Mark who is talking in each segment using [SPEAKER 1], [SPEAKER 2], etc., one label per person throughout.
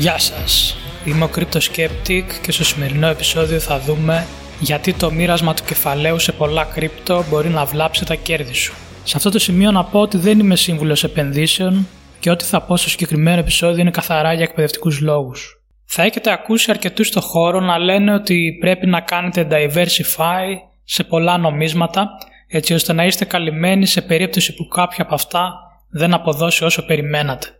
[SPEAKER 1] Γεια σας, είμαι ο Crypto Skeptic και στο σημερινό επεισόδιο θα δούμε γιατί το μοίρασμα του κεφαλαίου σε πολλά κρύπτο μπορεί να βλάψει τα κέρδη σου. Σε αυτό το σημείο να πω ότι δεν είμαι σύμβουλος επενδύσεων και ό,τι θα πω στο συγκεκριμένο επεισόδιο είναι καθαρά για εκπαιδευτικούς λόγους. Θα έχετε ακούσει αρκετούς στο χώρο να λένε ότι πρέπει να κάνετε diversify σε πολλά νομίσματα έτσι ώστε να είστε καλυμμένοι σε περίπτωση που κάποια από αυτά δεν αποδώσει όσο περιμένατε.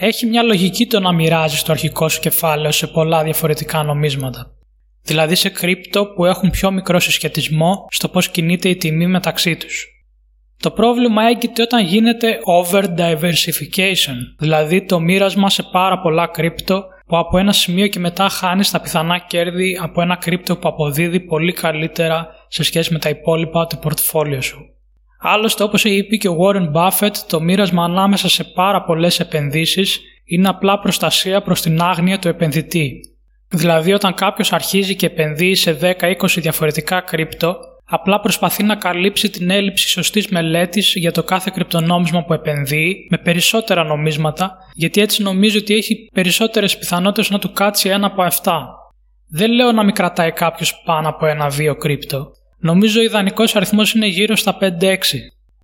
[SPEAKER 1] Έχει μια λογική το να μοιράζει το αρχικό σου κεφάλαιο σε πολλά διαφορετικά νομίσματα. Δηλαδή σε κρύπτο που έχουν πιο μικρό συσχετισμό στο πώς κινείται η τιμή μεταξύ τους. Το πρόβλημα έγκυται όταν γίνεται over diversification, δηλαδή το μοίρασμα σε πάρα πολλά κρύπτο που από ένα σημείο και μετά χάνεις τα πιθανά κέρδη από ένα κρύπτο που αποδίδει πολύ καλύτερα σε σχέση με τα υπόλοιπα του πορτφόλιο σου. Άλλωστε, όπως είπε και ο Warren Buffett, το μοίρασμα ανάμεσα σε πάρα πολλές επενδύσεις είναι απλά προστασία προς την άγνοια του επενδυτή. Δηλαδή, όταν κάποιος αρχίζει και επενδύει σε 10-20 διαφορετικά κρύπτο, απλά προσπαθεί να καλύψει την έλλειψη σωστής μελέτης για το κάθε κρυπτονόμισμα που επενδύει με περισσότερα νομίσματα, γιατί έτσι νομίζει ότι έχει περισσότερες πιθανότητες να του κάτσει ένα από αυτά. Δεν λέω να μην κρατάει κάποιος πάνω από ένα-δύο κρύπτο. Νομίζω ο ιδανικός αριθμός είναι γύρω στα 5-6.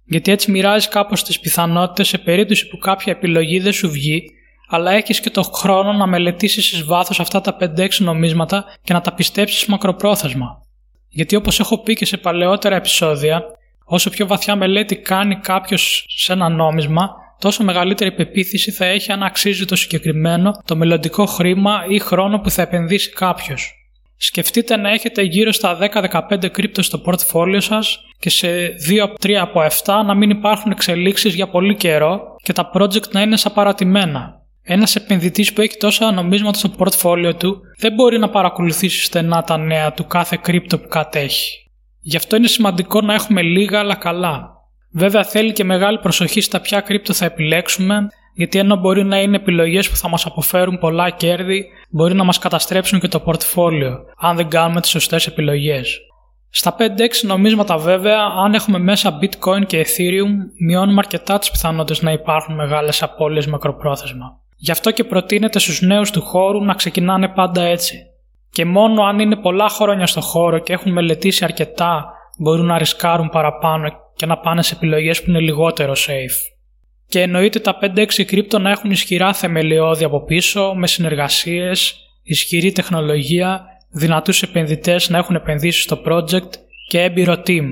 [SPEAKER 1] Γιατί έτσι μοιράζει κάπως τις πιθανότητες σε περίπτωση που κάποια επιλογή δεν σου βγει, αλλά έχεις και το χρόνο να μελετήσεις εις βάθος αυτά τα 5-6 νομίσματα και να τα πιστέψεις μακροπρόθεσμα. Γιατί όπως έχω πει και σε παλαιότερα επεισόδια, όσο πιο βαθιά μελέτη κάνει κάποιος σε ένα νόμισμα, τόσο μεγαλύτερη πεποίθηση θα έχει αν αξίζει το συγκεκριμένο το μελλοντικό χρήμα ή χρόνο που θα επενδύσει κάποιος. Σκεφτείτε να έχετε γύρω στα 10-15 κρύπτο στο πορτφόλιο σας και σε 2-3 από 7 να μην υπάρχουν εξελίξεις για πολύ καιρό και τα project να είναι σαν παρατημένα. Ένας επενδυτής που έχει τόσα νομίσματα στο πορτφόλιο του δεν μπορεί να παρακολουθήσει στενά τα νέα του κάθε κρύπτο που κατέχει. Γι' αυτό είναι σημαντικό να έχουμε λίγα αλλά καλά. Βέβαια θέλει και μεγάλη προσοχή στα ποια κρύπτο θα επιλέξουμε γιατί ενώ μπορεί να είναι επιλογές που θα μας αποφέρουν πολλά κέρδη, μπορεί να μας καταστρέψουν και το πορτφόλιο, αν δεν κάνουμε τις σωστές επιλογές. Στα 5-6 νομίσματα βέβαια, αν έχουμε μέσα bitcoin και ethereum, μειώνουμε αρκετά τις πιθανότητες να υπάρχουν μεγάλες απώλειες μακροπρόθεσμα. Γι' αυτό και προτείνεται στους νέους του χώρου να ξεκινάνε πάντα έτσι. Και μόνο αν είναι πολλά χρόνια στο χώρο και έχουν μελετήσει αρκετά, μπορούν να ρισκάρουν παραπάνω και να πάνε σε επιλογές που είναι λιγότερο safe και εννοείται τα 5-6 κρύπτο να έχουν ισχυρά θεμελιώδη από πίσω, με συνεργασίες, ισχυρή τεχνολογία, δυνατούς επενδυτές να έχουν επενδύσεις στο project και έμπειρο team.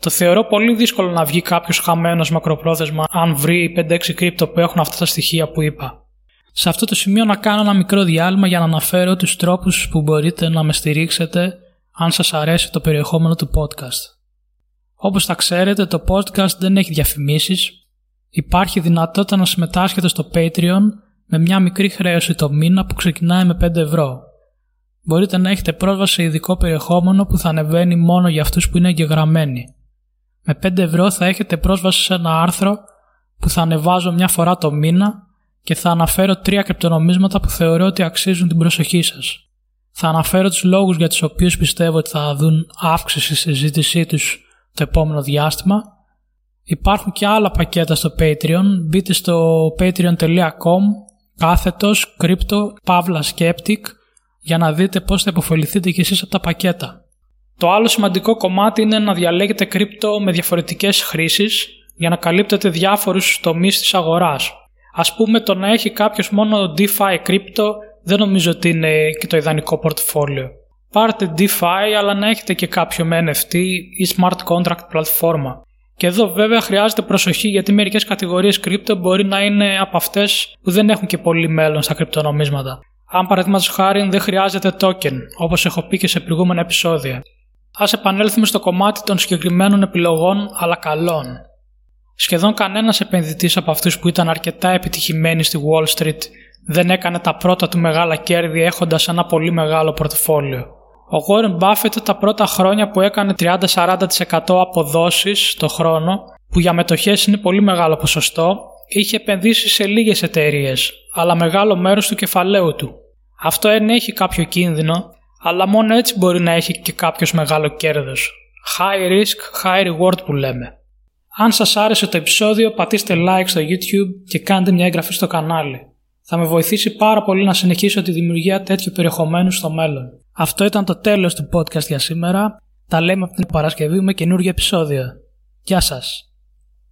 [SPEAKER 1] Το θεωρώ πολύ δύσκολο να βγει κάποιος χαμένος μακροπρόθεσμα αν βρει 5-6 κρύπτο που έχουν αυτά τα στοιχεία που είπα. Σε αυτό το σημείο να κάνω ένα μικρό διάλειμμα για να αναφέρω τους τρόπους που μπορείτε να με στηρίξετε αν σας αρέσει το περιεχόμενο του podcast. Όπως θα ξέρετε το podcast δεν έχει διαφημίσεις Υπάρχει δυνατότητα να συμμετάσχετε στο Patreon με μια μικρή χρέωση το μήνα που ξεκινάει με 5 ευρώ. Μπορείτε να έχετε πρόσβαση σε ειδικό περιεχόμενο που θα ανεβαίνει μόνο για αυτούς που είναι εγγεγραμμένοι. Με 5 ευρώ θα έχετε πρόσβαση σε ένα άρθρο που θα ανεβάζω μια φορά το μήνα και θα αναφέρω τρία κρυπτονομίσματα που θεωρώ ότι αξίζουν την προσοχή σας. Θα αναφέρω τους λόγους για τους οποίους πιστεύω ότι θα δουν αύξηση στη συζήτησή τους το επόμενο διάστημα Υπάρχουν και άλλα πακέτα στο Patreon. Μπείτε στο patreon.com κάθετος crypto pavla skeptic για να δείτε πώς θα υποφεληθείτε κι εσείς από τα πακέτα. Το άλλο σημαντικό κομμάτι είναι να διαλέγετε κρύπτο με διαφορετικές χρήσεις για να καλύπτετε διάφορους τομείς της αγοράς. Ας πούμε το να έχει κάποιος μόνο DeFi κρύπτο δεν νομίζω ότι είναι και το ιδανικό πορτφόλιο. Πάρτε DeFi αλλά να έχετε και κάποιο με NFT ή smart contract πλατφόρμα. Και εδώ βέβαια χρειάζεται προσοχή γιατί μερικές κατηγορίες κρύπτο μπορεί να είναι από αυτές που δεν έχουν και πολύ μέλλον στα κρυπτονομίσματα. Αν παραδείγματος χάρη δεν χρειάζεται token, όπως έχω πει και σε προηγούμενα επεισόδια. Α επανέλθουμε στο κομμάτι των συγκεκριμένων επιλογών αλλά καλών. Σχεδόν κανένας επενδυτής από αυτούς που ήταν αρκετά επιτυχημένοι στη Wall Street δεν έκανε τα πρώτα του μεγάλα κέρδη έχοντας ένα πολύ μεγάλο πορτοφόλιο. Ο Warren Buffett τα πρώτα χρόνια που έκανε 30-40% αποδόσεις το χρόνο, που για μετοχές είναι πολύ μεγάλο ποσοστό, είχε επενδύσει σε λίγες εταιρείες, αλλά μεγάλο μέρος του κεφαλαίου του. Αυτό ενέχει κάποιο κίνδυνο, αλλά μόνο έτσι μπορεί να έχει και κάποιος μεγάλο κέρδος. High risk, high reward που λέμε. Αν σας άρεσε το επεισόδιο πατήστε like στο YouTube και κάντε μια εγγραφή στο κανάλι. Θα με βοηθήσει πάρα πολύ να συνεχίσω τη δημιουργία τέτοιου περιεχομένου στο μέλλον. Αυτό ήταν το τέλος του podcast για σήμερα. Τα λέμε από την Παρασκευή με καινούργιο επεισόδιο. Γεια σας!